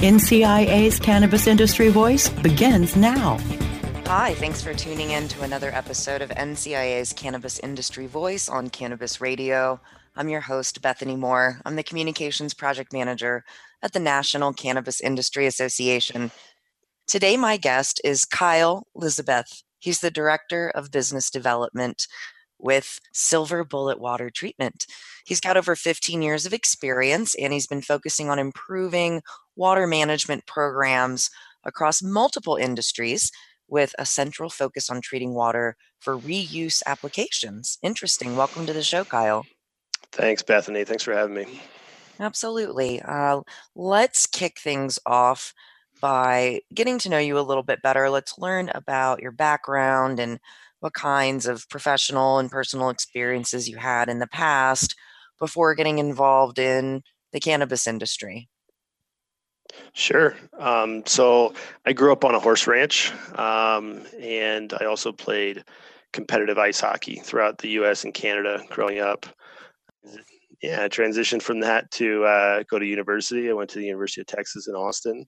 NCIA's Cannabis Industry Voice begins now. Hi, thanks for tuning in to another episode of NCIA's Cannabis Industry Voice on Cannabis Radio. I'm your host, Bethany Moore. I'm the Communications Project Manager at the National Cannabis Industry Association. Today, my guest is Kyle Elizabeth. He's the Director of Business Development with Silver Bullet Water Treatment. He's got over 15 years of experience and he's been focusing on improving water management programs across multiple industries with a central focus on treating water for reuse applications. Interesting. Welcome to the show, Kyle. Thanks, Bethany. Thanks for having me. Absolutely. Uh, let's kick things off by getting to know you a little bit better. Let's learn about your background and what kinds of professional and personal experiences you had in the past before getting involved in the cannabis industry. Sure. Um, so I grew up on a horse ranch, um, and I also played competitive ice hockey throughout the U.S. and Canada growing up yeah, I transitioned from that to uh, go to university. I went to the University of Texas in Austin,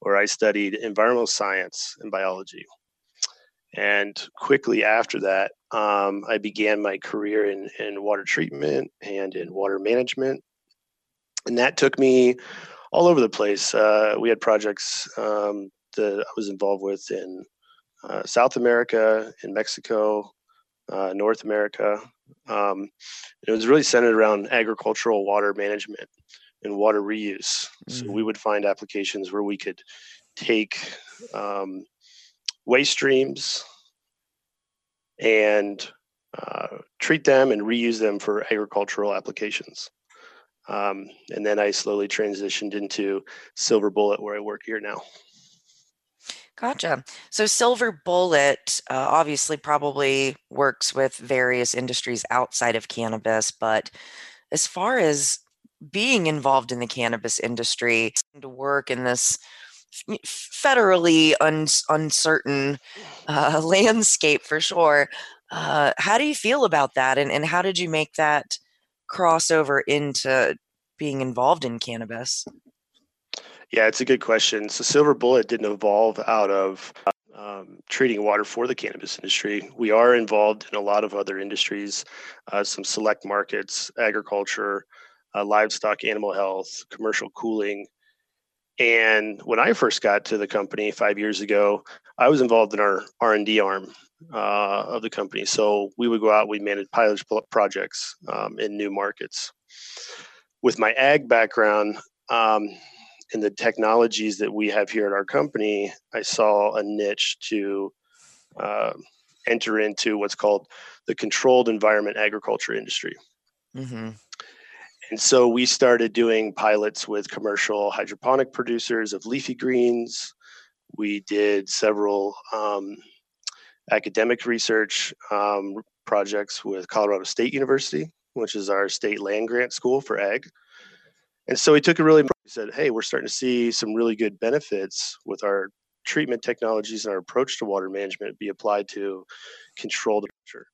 where I studied environmental science and biology. And quickly after that, um, I began my career in, in water treatment and in water management. And that took me all over the place. Uh, we had projects um, that I was involved with in uh, South America, in Mexico, uh, North America, um, it was really centered around agricultural water management and water reuse. Mm-hmm. So we mm. would find applications where we could take um, waste streams and uh, treat them and reuse them for agricultural applications. Um, and then I slowly transitioned into Silver Bullet, where I work here now. Gotcha. So Silver Bullet uh, obviously probably works with various industries outside of cannabis, but as far as being involved in the cannabis industry, to work in this federally un- uncertain uh, landscape for sure. Uh, how do you feel about that, and, and how did you make that crossover into being involved in cannabis? Yeah, it's a good question. So Silver Bullet didn't evolve out of um, treating water for the cannabis industry. We are involved in a lot of other industries, uh, some select markets, agriculture, uh, livestock, animal health, commercial cooling. And when I first got to the company five years ago, I was involved in our R&D arm uh, of the company. So we would go out, we manage pilot projects um, in new markets. With my ag background, um, in the technologies that we have here at our company, I saw a niche to uh, enter into what's called the controlled environment agriculture industry. Mm-hmm. And so we started doing pilots with commercial hydroponic producers of leafy greens. We did several um, academic research um, projects with Colorado State University, which is our state land grant school for ag. And so we took a really he said, "Hey, we're starting to see some really good benefits with our treatment technologies and our approach to water management be applied to controlled temperature."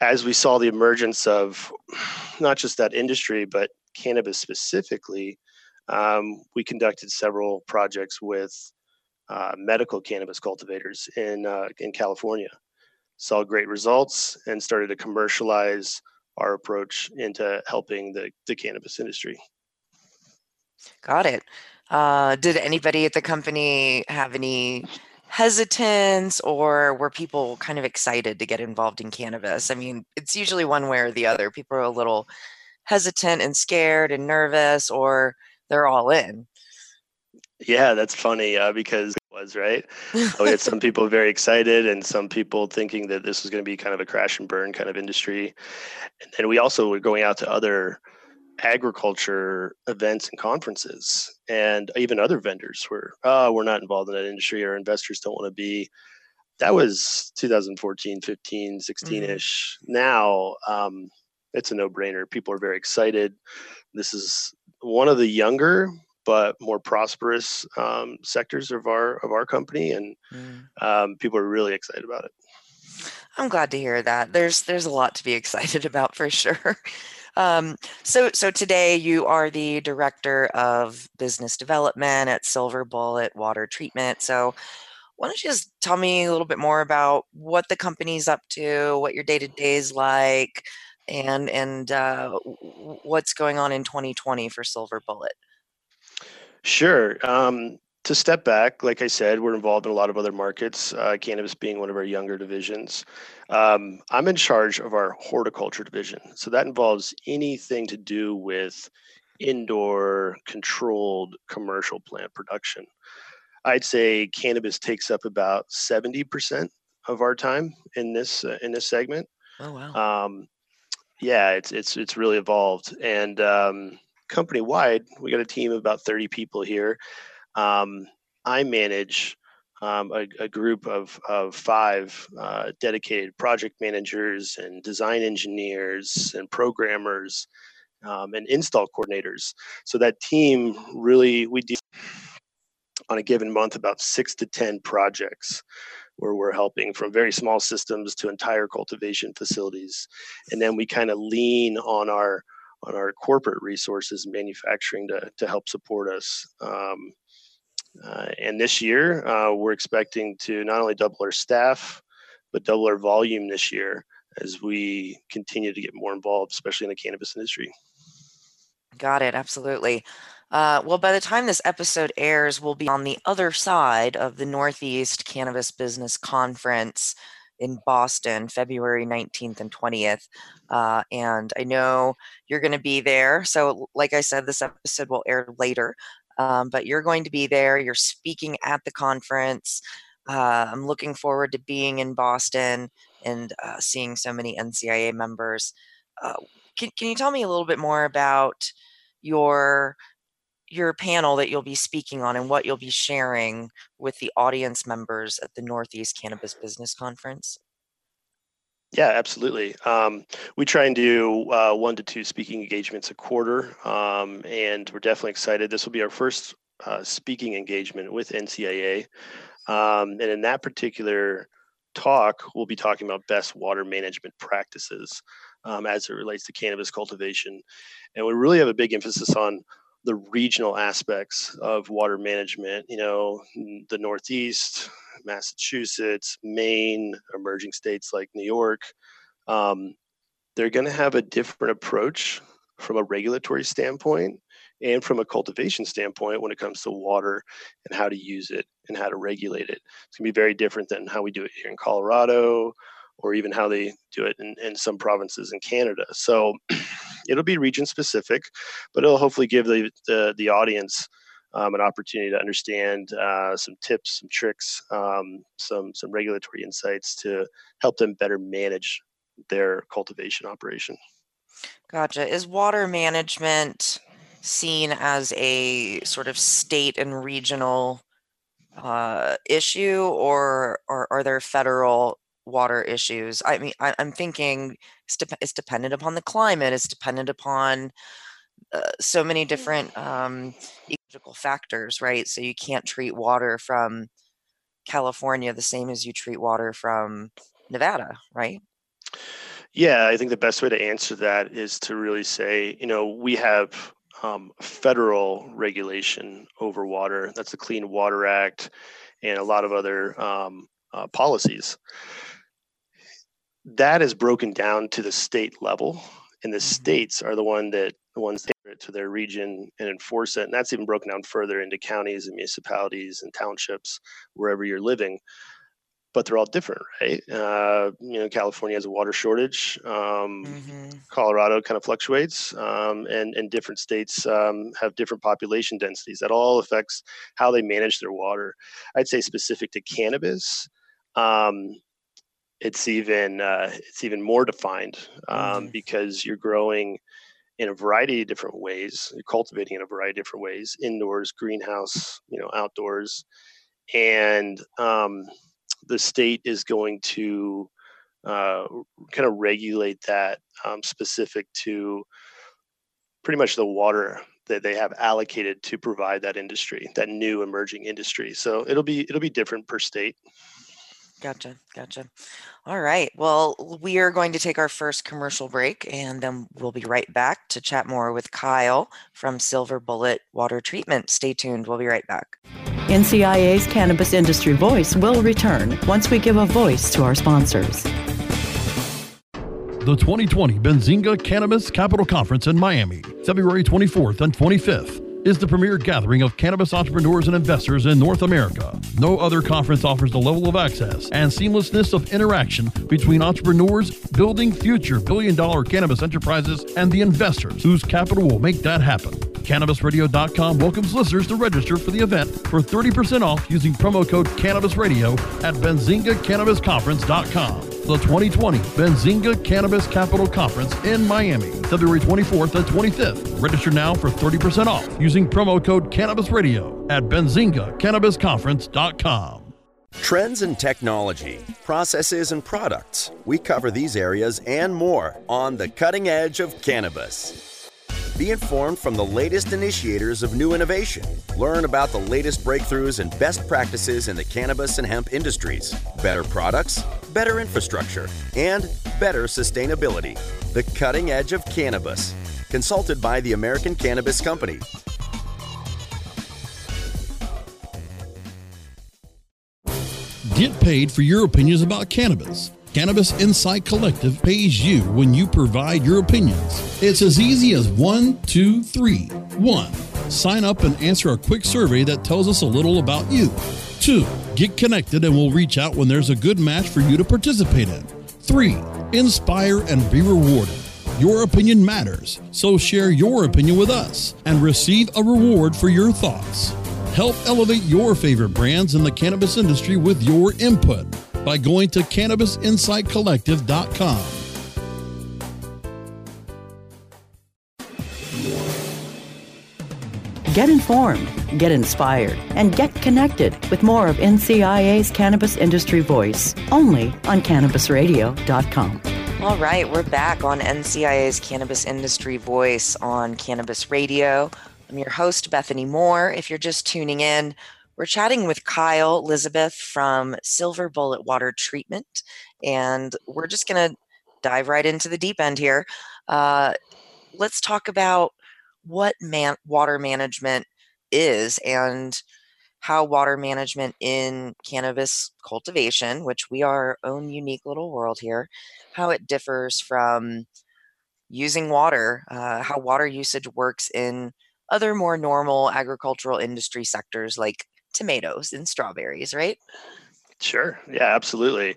As we saw the emergence of not just that industry but cannabis specifically, um, we conducted several projects with uh, medical cannabis cultivators in uh, in California. Saw great results and started to commercialize our approach into helping the, the cannabis industry. Got it. Uh, did anybody at the company have any hesitance or were people kind of excited to get involved in cannabis? I mean, it's usually one way or the other. People are a little hesitant and scared and nervous, or they're all in. Yeah, that's funny uh, because was, right? we had some people very excited and some people thinking that this was going to be kind of a crash and burn kind of industry. And then we also were going out to other agriculture events and conferences and even other vendors were oh we're not involved in that industry Our investors don't want to be that was 2014 15 16ish mm-hmm. now um, it's a no-brainer people are very excited this is one of the younger but more prosperous um, sectors of our of our company, and mm. um, people are really excited about it. I'm glad to hear that. There's there's a lot to be excited about for sure. Um, so so today you are the director of business development at Silver Bullet Water Treatment. So why don't you just tell me a little bit more about what the company's up to, what your day to day is like, and and uh, what's going on in 2020 for Silver Bullet? Sure. Um, to step back, like I said, we're involved in a lot of other markets, uh, cannabis being one of our younger divisions. Um, I'm in charge of our horticulture division. So that involves anything to do with indoor controlled commercial plant production. I'd say cannabis takes up about 70% of our time in this uh, in this segment. Oh wow. Um, yeah, it's it's it's really evolved and um, company wide, we got a team of about 30 people here. Um, I manage um, a, a, group of, of five uh, dedicated project managers and design engineers and programmers um, and install coordinators. So that team really, we do on a given month about six to 10 projects where we're helping from very small systems to entire cultivation facilities. And then we kind of lean on our on our corporate resources manufacturing to, to help support us. Um, uh, and this year, uh, we're expecting to not only double our staff, but double our volume this year as we continue to get more involved, especially in the cannabis industry. Got it. Absolutely. Uh, well, by the time this episode airs, we'll be on the other side of the Northeast Cannabis Business Conference in Boston, February 19th and 20th. Uh, and I know you're going to be there. So, like I said, this episode will air later, um, but you're going to be there. You're speaking at the conference. Uh, I'm looking forward to being in Boston and uh, seeing so many NCIA members. Uh, can, can you tell me a little bit more about your your panel that you'll be speaking on and what you'll be sharing with the audience members at the Northeast Cannabis Business Conference? Yeah, absolutely. Um, we try and do uh, one to two speaking engagements a quarter, um, and we're definitely excited. This will be our first uh, speaking engagement with NCIA. Um, and in that particular talk, we'll be talking about best water management practices um, as it relates to cannabis cultivation. And we really have a big emphasis on the regional aspects of water management. You know, the Northeast, Massachusetts, Maine, emerging states like New York, um, they're going to have a different approach from a regulatory standpoint and from a cultivation standpoint when it comes to water and how to use it and how to regulate it. It's going to be very different than how we do it here in Colorado or even how they do it in, in some provinces in Canada. So it'll be region specific, but it'll hopefully give the, the, the audience um, an opportunity to understand uh, some tips, some tricks, um, some, some regulatory insights to help them better manage their cultivation operation. Gotcha. Is water management seen as a sort of state and regional uh, issue, or, or are there federal water issues. I mean, I, am thinking it's, de- it's, dependent upon the climate. It's dependent upon uh, so many different um, ecological factors, right? So you can't treat water from California the same as you treat water from Nevada, right? Yeah, I think the best way to answer that is to really say, you know, we have um, federal regulation over water. That's the Clean Water Act and a lot of other um, uh, policies that is broken down to the state level and the mm-hmm. states are the one that the ones that it to their region and enforce it and that's even broken down further into counties and municipalities and townships wherever you're living but they're all different, right? Uh, you know, California has a water shortage. Um, mm-hmm. Colorado kind of fluctuates, um, and and different states um, have different population densities. That all affects how they manage their water. I'd say specific to cannabis, um, it's even uh, it's even more defined um, mm-hmm. because you're growing in a variety of different ways. You're cultivating in a variety of different ways: indoors, greenhouse, you know, outdoors, and um, the state is going to uh, kind of regulate that um, specific to pretty much the water that they have allocated to provide that industry, that new emerging industry. So it'll be it'll be different per state. Gotcha, gotcha. All right. Well, we are going to take our first commercial break, and then we'll be right back to chat more with Kyle from Silver Bullet Water Treatment. Stay tuned. We'll be right back. NCIA's Cannabis Industry Voice will return once we give a voice to our sponsors. The 2020 Benzinga Cannabis Capital Conference in Miami, February 24th and 25th is the premier gathering of cannabis entrepreneurs and investors in North America. No other conference offers the level of access and seamlessness of interaction between entrepreneurs building future billion dollar cannabis enterprises and the investors whose capital will make that happen. CannabisRadio.com welcomes listeners to register for the event for 30% off using promo code CannabisRadio at BenzingaCannabisConference.com the 2020 Benzinga Cannabis Capital Conference in Miami, February 24th and 25th. Register now for 30% off using promo code Cannabis Radio at BenzingaCannabisConference.com. Trends in technology, processes, and products. We cover these areas and more on the cutting edge of cannabis. Be informed from the latest initiators of new innovation. Learn about the latest breakthroughs and best practices in the cannabis and hemp industries. Better products, better infrastructure, and better sustainability. The cutting edge of cannabis. Consulted by the American Cannabis Company. Get paid for your opinions about cannabis. Cannabis Insight Collective pays you when you provide your opinions. It's as easy as one, two, three. One, sign up and answer a quick survey that tells us a little about you. Two, get connected and we'll reach out when there's a good match for you to participate in. Three, inspire and be rewarded. Your opinion matters, so share your opinion with us and receive a reward for your thoughts. Help elevate your favorite brands in the cannabis industry with your input by going to CannabisInsightCollective.com. Get informed, get inspired, and get connected with more of NCIA's Cannabis Industry Voice only on CannabisRadio.com. All right, we're back on NCIA's Cannabis Industry Voice on Cannabis Radio. I'm your host, Bethany Moore. If you're just tuning in, we're chatting with Kyle Elizabeth from Silver Bullet Water Treatment, and we're just going to dive right into the deep end here. Uh, let's talk about what man- water management is and how water management in cannabis cultivation, which we are our own unique little world here, how it differs from using water, uh, how water usage works in other more normal agricultural industry sectors like tomatoes and strawberries, right? Sure. Yeah, absolutely.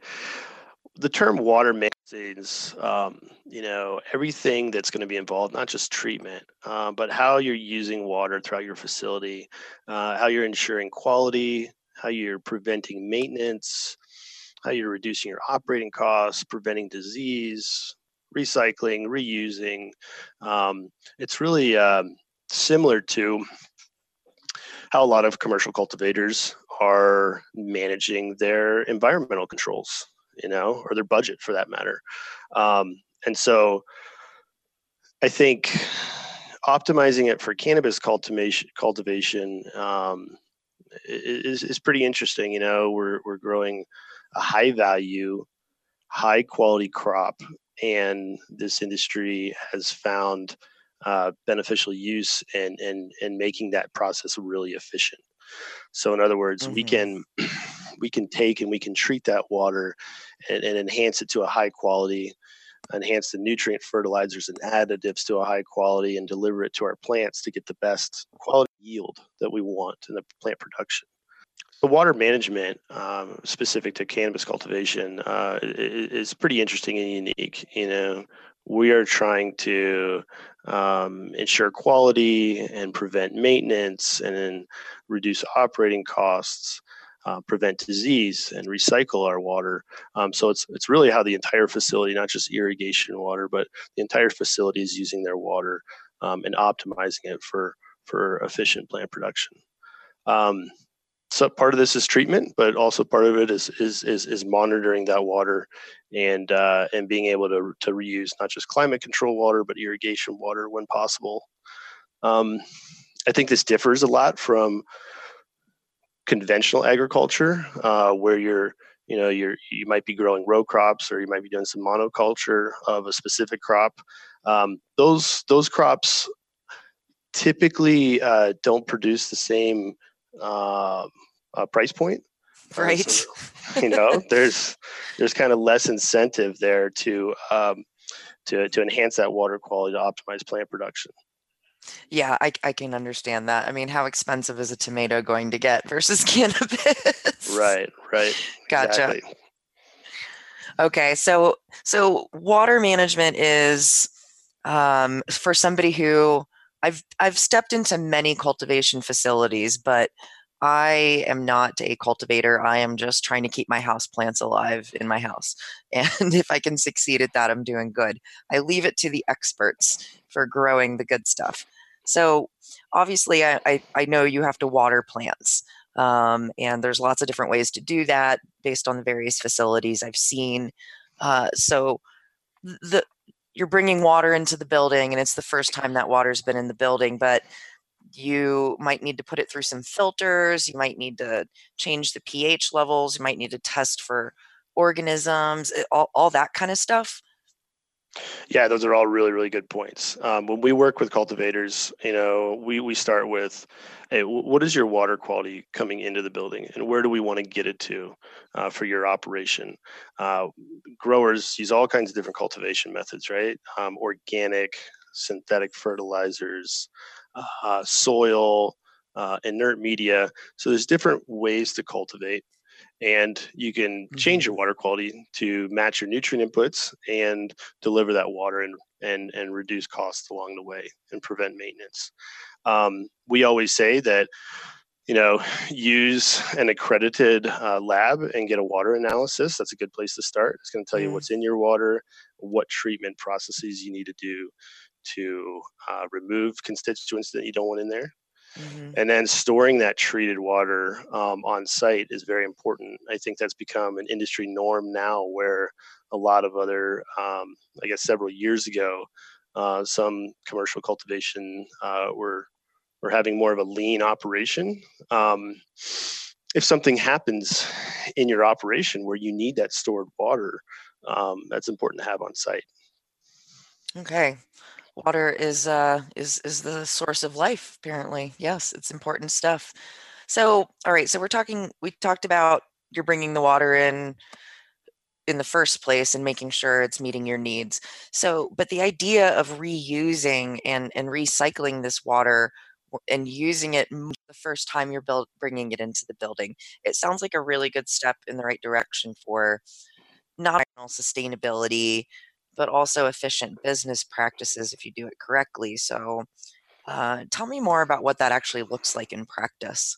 The term water means, um, you know, everything that's going to be involved, not just treatment, uh, but how you're using water throughout your facility, uh, how you're ensuring quality, how you're preventing maintenance, how you're reducing your operating costs, preventing disease, recycling, reusing. Um, it's really um, similar to how a lot of commercial cultivators are managing their environmental controls, you know, or their budget for that matter. Um, and so I think optimizing it for cannabis cultivation, cultivation um, is, is pretty interesting. You know, we're, we're growing a high value, high quality crop, and this industry has found uh, beneficial use and and and making that process really efficient. So in other words, mm-hmm. we can we can take and we can treat that water and, and enhance it to a high quality, enhance the nutrient fertilizers and additives to a high quality, and deliver it to our plants to get the best quality yield that we want in the plant production. the water management um, specific to cannabis cultivation uh, is pretty interesting and unique. You know, we are trying to um, ensure quality and prevent maintenance and reduce operating costs. Uh, prevent disease and recycle our water. Um, so it's it's really how the entire facility, not just irrigation water, but the entire facility is using their water um, and optimizing it for for efficient plant production. Um, so part of this is treatment, but also part of it is is is, is monitoring that water and uh, and being able to to reuse not just climate control water but irrigation water when possible. Um, I think this differs a lot from conventional agriculture, uh, where you're you know you're you might be growing row crops or you might be doing some monoculture of a specific crop. Um, those those crops typically uh, don't produce the same uh, uh, price point. Right. So, you know, there's there's kind of less incentive there to um, to to enhance that water quality to optimize plant production. Yeah, I, I can understand that. I mean, how expensive is a tomato going to get versus cannabis? Right, right. Gotcha. Exactly. Okay, so so water management is um, for somebody who I've I've stepped into many cultivation facilities, but I am not a cultivator. I am just trying to keep my house plants alive in my house. And if I can succeed at that, I'm doing good. I leave it to the experts for growing the good stuff. So obviously, I, I, I know you have to water plants. Um, and there's lots of different ways to do that based on the various facilities I've seen. Uh, so the you're bringing water into the building and it's the first time that water's been in the building but you might need to put it through some filters you might need to change the ph levels you might need to test for organisms all, all that kind of stuff yeah, those are all really, really good points. Um, when we work with cultivators, you know, we we start with, hey, what is your water quality coming into the building, and where do we want to get it to uh, for your operation? Uh, growers use all kinds of different cultivation methods, right? Um, organic, synthetic fertilizers, uh, soil, uh, inert media. So there's different ways to cultivate and you can change your mm-hmm. water quality to match your nutrient inputs and deliver that water and and and reduce costs along the way and prevent maintenance. Um, we always say that you know use an accredited uh, lab and get a water analysis. That's a good place to start. It's going to tell you mm. what's in your water, what treatment processes you need to do to uh, remove constituents that you don't want in there Mm-hmm. And then storing that treated water um, on site is very important. I think that's become an industry norm now, where a lot of other, um, I guess, several years ago, uh, some commercial cultivation uh, were were having more of a lean operation. Um, if something happens in your operation where you need that stored water, um, that's important to have on site. Okay water is uh is is the source of life apparently. Yes it's important stuff. So all right so we're talking we talked about you're bringing the water in in the first place and making sure it's meeting your needs. So but the idea of reusing and and recycling this water and using it the first time you're build, bringing it into the building it sounds like a really good step in the right direction for not sustainability but also efficient business practices if you do it correctly. So, uh, tell me more about what that actually looks like in practice.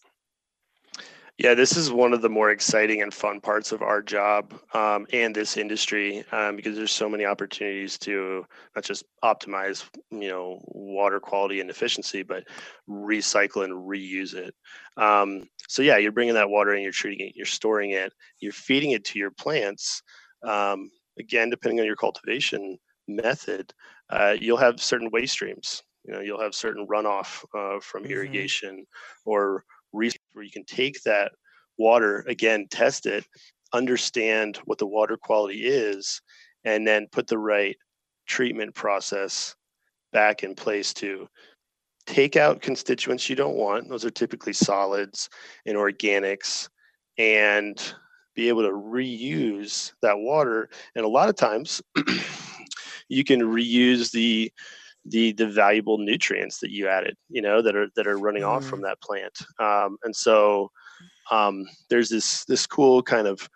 Yeah, this is one of the more exciting and fun parts of our job um, and this industry um, because there's so many opportunities to not just optimize, you know, water quality and efficiency, but recycle and reuse it. Um, so yeah, you're bringing that water and you're treating it, you're storing it, you're feeding it to your plants. Um, again, depending on your cultivation method, uh, you'll have certain waste streams. You know, you'll have certain runoff uh, from mm-hmm. irrigation or research where you can take that water again, test it, understand what the water quality is, and then put the right treatment process back in place to take out constituents you don't want. Those are typically solids and organics, and be able to reuse that water. And a lot of times you can reuse the the the valuable nutrients that you added, you know, that are that are running mm. off from mm. that plant. Um, and so um, there's this this cool kind of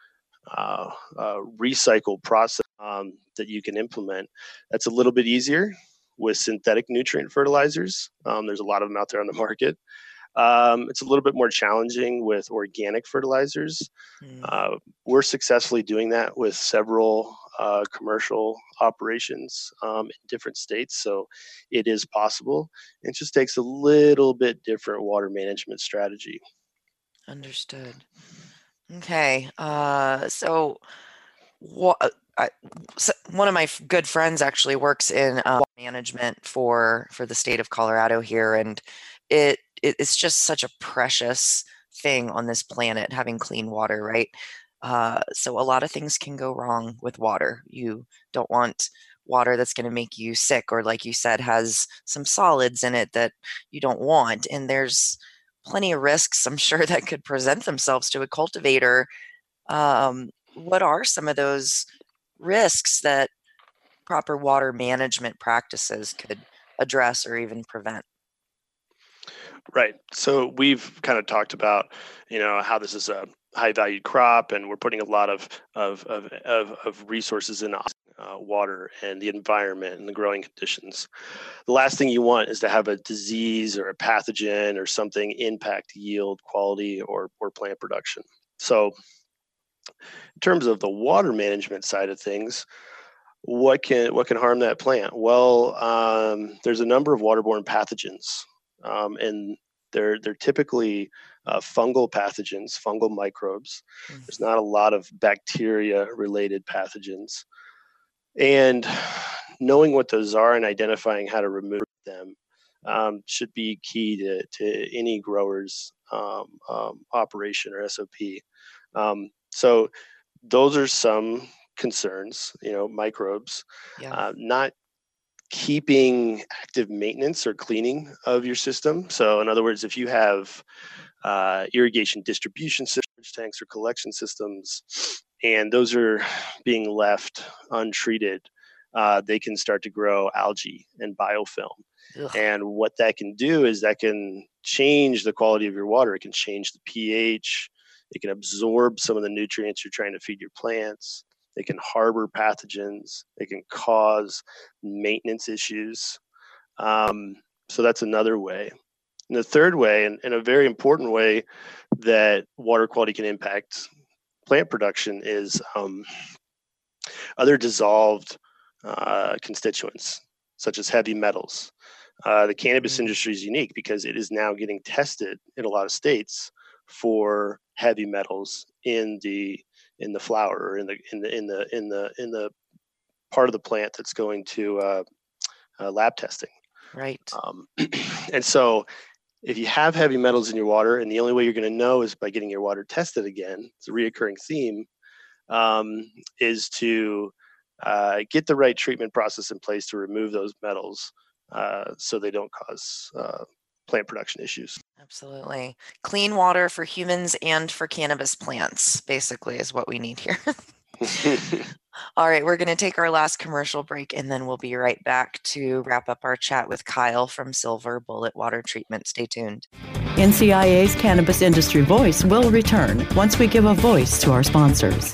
uh, uh, recycle process um, that you can implement. That's a little bit easier with synthetic nutrient fertilizers. Um, there's a lot of them out there on the market. Um, it's a little bit more challenging with organic fertilizers. Mm. Uh, we're successfully doing that with several uh, commercial operations um, in different states. So it is possible. It just takes a little bit different water management strategy. Understood. Okay. Uh, so, what? I, so one of my good friends actually works in uh, management for for the state of Colorado here, and it, it it's just such a precious thing on this planet having clean water, right? Uh, so a lot of things can go wrong with water. You don't want water that's going to make you sick, or like you said, has some solids in it that you don't want, and there's plenty of risks, I'm sure, that could present themselves to a cultivator. Um, what are some of those risks that proper water management practices could address or even prevent? Right. So we've kind of talked about, you know, how this is a high valued crop and we're putting a lot of, of, of, of, of resources in uh, water and the environment and the growing conditions. The last thing you want is to have a disease or a pathogen or something impact yield, quality, or, or plant production. So, in terms of the water management side of things, what can what can harm that plant? Well, um, there's a number of waterborne pathogens, um, and they're they're typically uh, fungal pathogens, fungal microbes. Mm-hmm. There's not a lot of bacteria related pathogens. And knowing what those are and identifying how to remove them um, should be key to, to any grower's um, um, operation or SOP. Um, so those are some concerns, you know, microbes, yeah. uh, not keeping active maintenance or cleaning of your system. So in other words, if you have uh, irrigation distribution systems, tanks or collection systems, and those are being left untreated, uh, they can start to grow algae and biofilm. Ugh. And what that can do is that can change the quality of your water. It can change the pH. It can absorb some of the nutrients you're trying to feed your plants. It can harbor pathogens. It can cause maintenance issues. Um, so that's another way. And the third way, and, and a very important way that water quality can impact plant production is um, other dissolved uh, constituents, such as heavy metals. Uh, the cannabis mm. industry is unique because it is now getting tested in a lot of states for heavy metals in the in the flower or in the in the in the in the in the part of the plant that's going to uh, uh, lab testing. Right. Um, and so if you have heavy metals in your water, and the only way you're going to know is by getting your water tested again, it's a reoccurring theme, um, is to uh, get the right treatment process in place to remove those metals uh, so they don't cause uh, plant production issues. Absolutely. Clean water for humans and for cannabis plants, basically, is what we need here. All right, we're going to take our last commercial break and then we'll be right back to wrap up our chat with Kyle from Silver Bullet Water Treatment. Stay tuned. NCIA's Cannabis Industry Voice will return once we give a voice to our sponsors.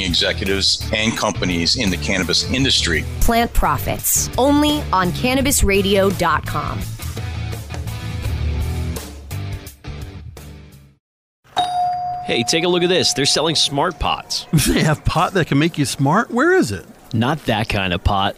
marketing executives and companies in the cannabis industry. Plant Profits, only on cannabisradio.com. Hey, take a look at this. They're selling smart pots. They have pot that can make you smart? Where is it? Not that kind of pot.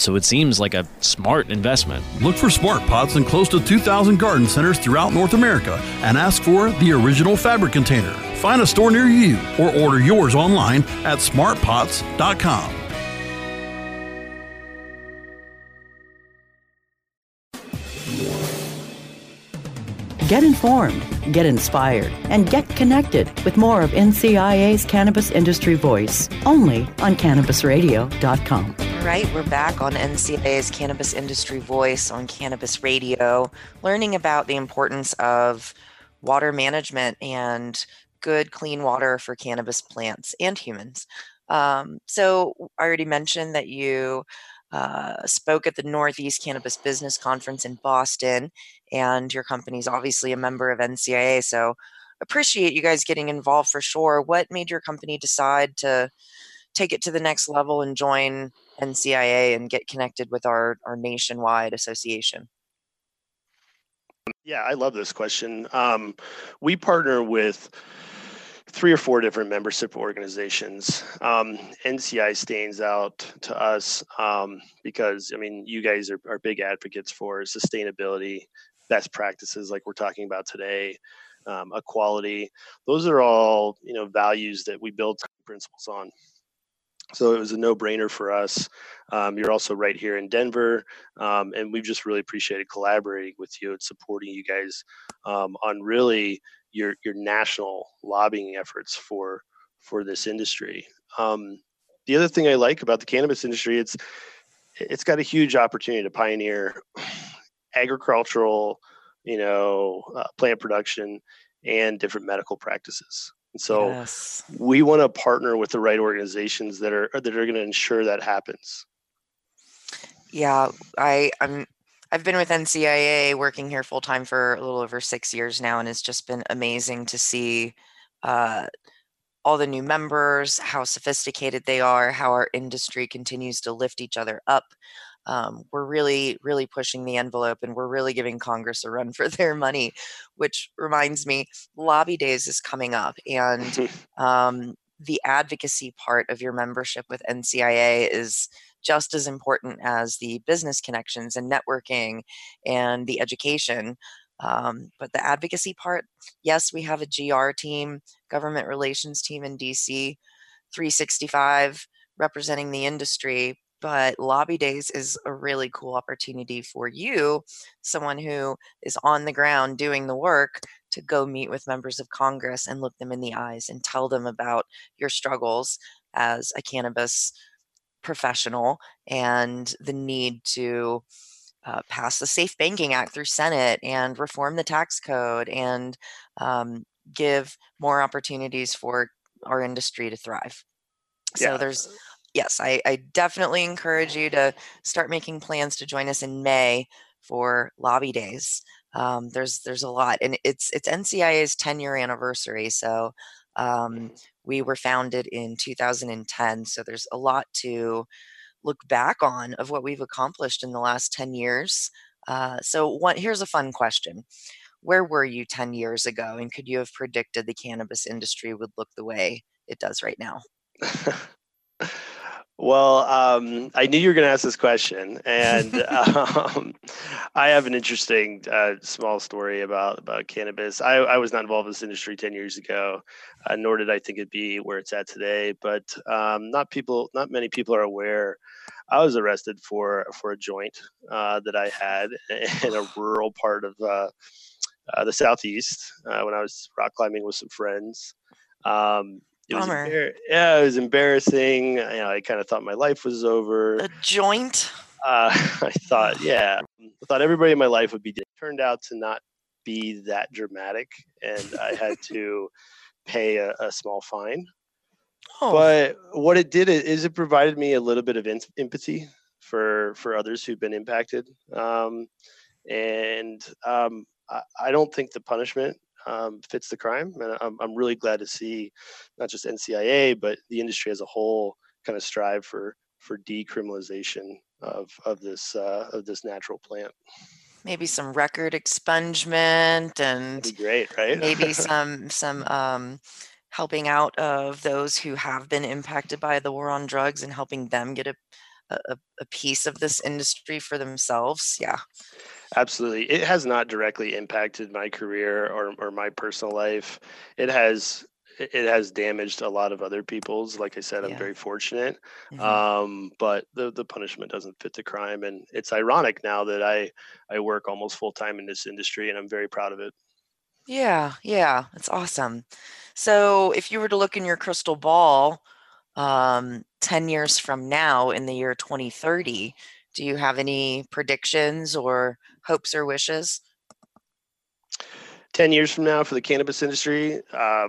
so it seems like a smart investment. Look for smart pots in close to 2,000 garden centers throughout North America and ask for the original fabric container. Find a store near you or order yours online at smartpots.com. Get informed, get inspired, and get connected with more of NCIA's Cannabis Industry Voice only on CannabisRadio.com. Right, we're back on NCIA's Cannabis Industry Voice on Cannabis Radio, learning about the importance of water management and good, clean water for cannabis plants and humans. Um, so, I already mentioned that you uh, spoke at the Northeast Cannabis Business Conference in Boston, and your company is obviously a member of NCIA. So, appreciate you guys getting involved for sure. What made your company decide to take it to the next level and join NCIA and get connected with our, our nationwide association? Yeah, I love this question. Um, we partner with three or four different membership organizations. Um, NCI stands out to us um, because, I mean, you guys are, are big advocates for sustainability, best practices like we're talking about today, um, equality. Those are all, you know, values that we build principles on. So it was a no-brainer for us. Um, you're also right here in Denver, um, and we've just really appreciated collaborating with you and supporting you guys um, on really your your national lobbying efforts for for this industry. Um, the other thing I like about the cannabis industry, it's it's got a huge opportunity to pioneer agricultural, you know, uh, plant production and different medical practices. And so yes. we want to partner with the right organizations that are that are going to ensure that happens. Yeah, I I'm I've been with NCIA working here full time for a little over six years now, and it's just been amazing to see uh, all the new members, how sophisticated they are, how our industry continues to lift each other up um, we're really, really pushing the envelope and we're really giving Congress a run for their money, which reminds me, Lobby Days is coming up. And um, the advocacy part of your membership with NCIA is just as important as the business connections and networking and the education. Um, but the advocacy part, yes, we have a GR team, government relations team in DC, 365 representing the industry, but lobby days is a really cool opportunity for you someone who is on the ground doing the work to go meet with members of congress and look them in the eyes and tell them about your struggles as a cannabis professional and the need to uh, pass the safe banking act through senate and reform the tax code and um, give more opportunities for our industry to thrive so yeah. there's yes, I, I definitely encourage you to start making plans to join us in May for lobby days. Um, there's there's a lot, and it's it's NCIA's 10 year anniversary. So um, we were founded in 2010. So there's a lot to look back on of what we've accomplished in the last 10 years. Uh, so one, here's a fun question. Where were you 10 years ago? And could you have predicted the cannabis industry would look the way it does right now? Well, um, I knew you were going to ask this question, and um, I have an interesting uh, small story about about cannabis. I, I, was not involved in this industry ten years ago, uh, nor did I think it'd be where it's at today. But um, not people, not many people are aware. I was arrested for for a joint uh, that I had in a rural part of uh, uh, the southeast uh, when I was rock climbing with some friends. Um, it was Bummer. embar- yeah, it was embarrassing. You know, I kind of thought my life was over. A joint. Uh, I thought, yeah, I thought everybody in my life would be dead. Turned out to not be that dramatic, and I had to pay a, a small fine. Oh, But what it did is it provided me a little bit of em- empathy for for others who've been impacted, um, and um, I, I don't think the punishment um, fits the crime. And I'm I'm really glad to see not just NCIA but the industry as a whole kind of strive for for decriminalization of of this uh, of this natural plant. maybe some record expungement and great, right? maybe some some um helping out of those who have been impacted by the war on drugs and helping them get a a, a piece of this industry for themselves yeah Absolutely. It has not directly impacted my career or, or my personal life. It has it has damaged a lot of other people's. Like I said, I'm Yeah. very fortunate. Mhm. Um, but the the punishment doesn't fit the crime. And it's ironic now that I I work almost full time in this industry and I'm very proud of it. yeah yeah it's awesome so if you were to look in your crystal ball um 10 years from now in the year 2030 do you have any predictions or hopes or wishes? 10 years from now for the cannabis industry uh,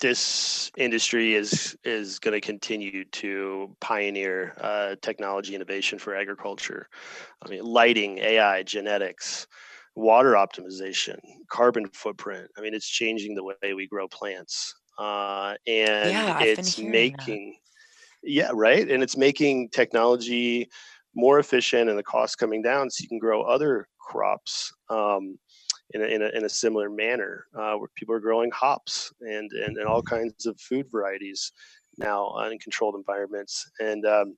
this industry is is going to continue to pioneer uh, technology innovation for agriculture. I mean lighting ai genetics water optimization carbon footprint. I mean it's changing the way we grow plants uh, and Yeah, it's hearing that. making yeah right? And it's making technology more efficient and the cost coming down so you can grow other crops um, in a, in a, in a similar manner uh, where people are growing hops and, and, and all kinds of food varieties now in controlled environments. And um,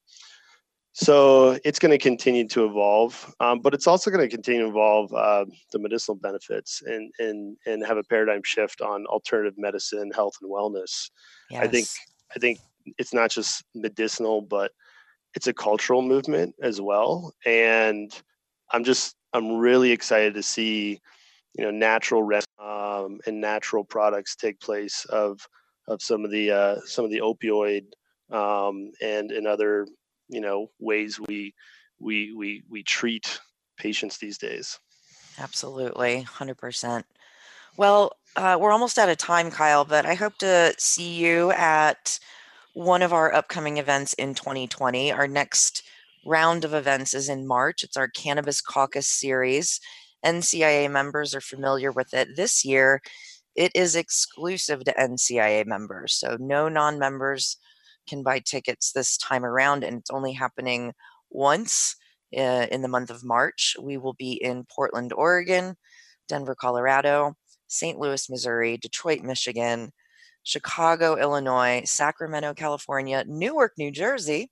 so it's going to continue to evolve um, but it's also going to continue to evolve uh, the medicinal benefits and, and, and have a paradigm shift on alternative medicine health and wellness. I think I think it's not just medicinal, but it's a cultural movement as well. And I'm just I'm really excited to see you know natural rest um, and natural products take place of of some of the uh, some of the opioid um, and and other you know ways we we we we treat patients these days. Absolutely, 100%. Well, uh, we're almost out of time, Kyle, but I hope to see you at one of our upcoming events in 2020. Our next round of events is in March. It's our Cannabis Caucus series. NCIA members are familiar with it. This year, it is exclusive to NCIA members. So no non members can buy tickets this time around, and it's only happening once uh, in the month of March. We will be in Portland, Oregon, Denver, Colorado, St. Louis, Missouri, Detroit, Michigan, Chicago, Illinois, Sacramento, California, Newark, New Jersey,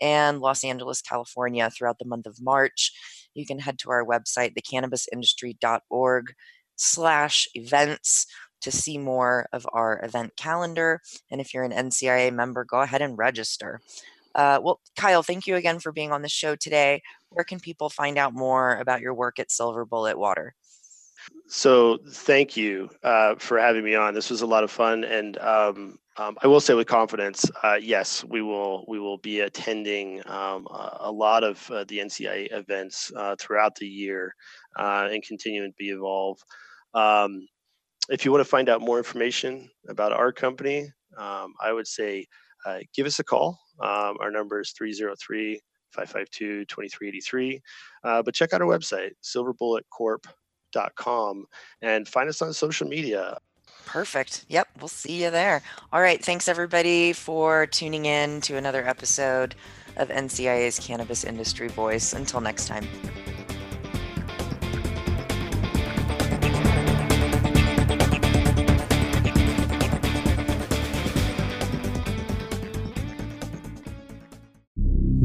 and Los Angeles, California throughout the month of March. You can head to our website, thecannabisindustry.org slash events to see more of our event calendar. And if you're an NCIA member, go ahead and register. Uh, well, Kyle, thank you again for being on the show today. Where can people find out more about your work at Silver Bullet Water? So thank you uh, for having me on. This was a lot of fun, and um, um, I will say with confidence, uh, yes, we will we will be attending um, a, lot of uh, the NCI events uh, throughout the year uh, and continuing to be involved. Um, if you want to find out more information about our company, um, I would say uh, give us a call. Um, our number is 303 552 2383. Uh, But check out our website, silverbulletcorp.com, and find us on social media. Perfect. Yep, we'll see you there. All right. Thanks, everybody, for tuning in to another episode of NCIA's Cannabis Industry Voice. Until next time.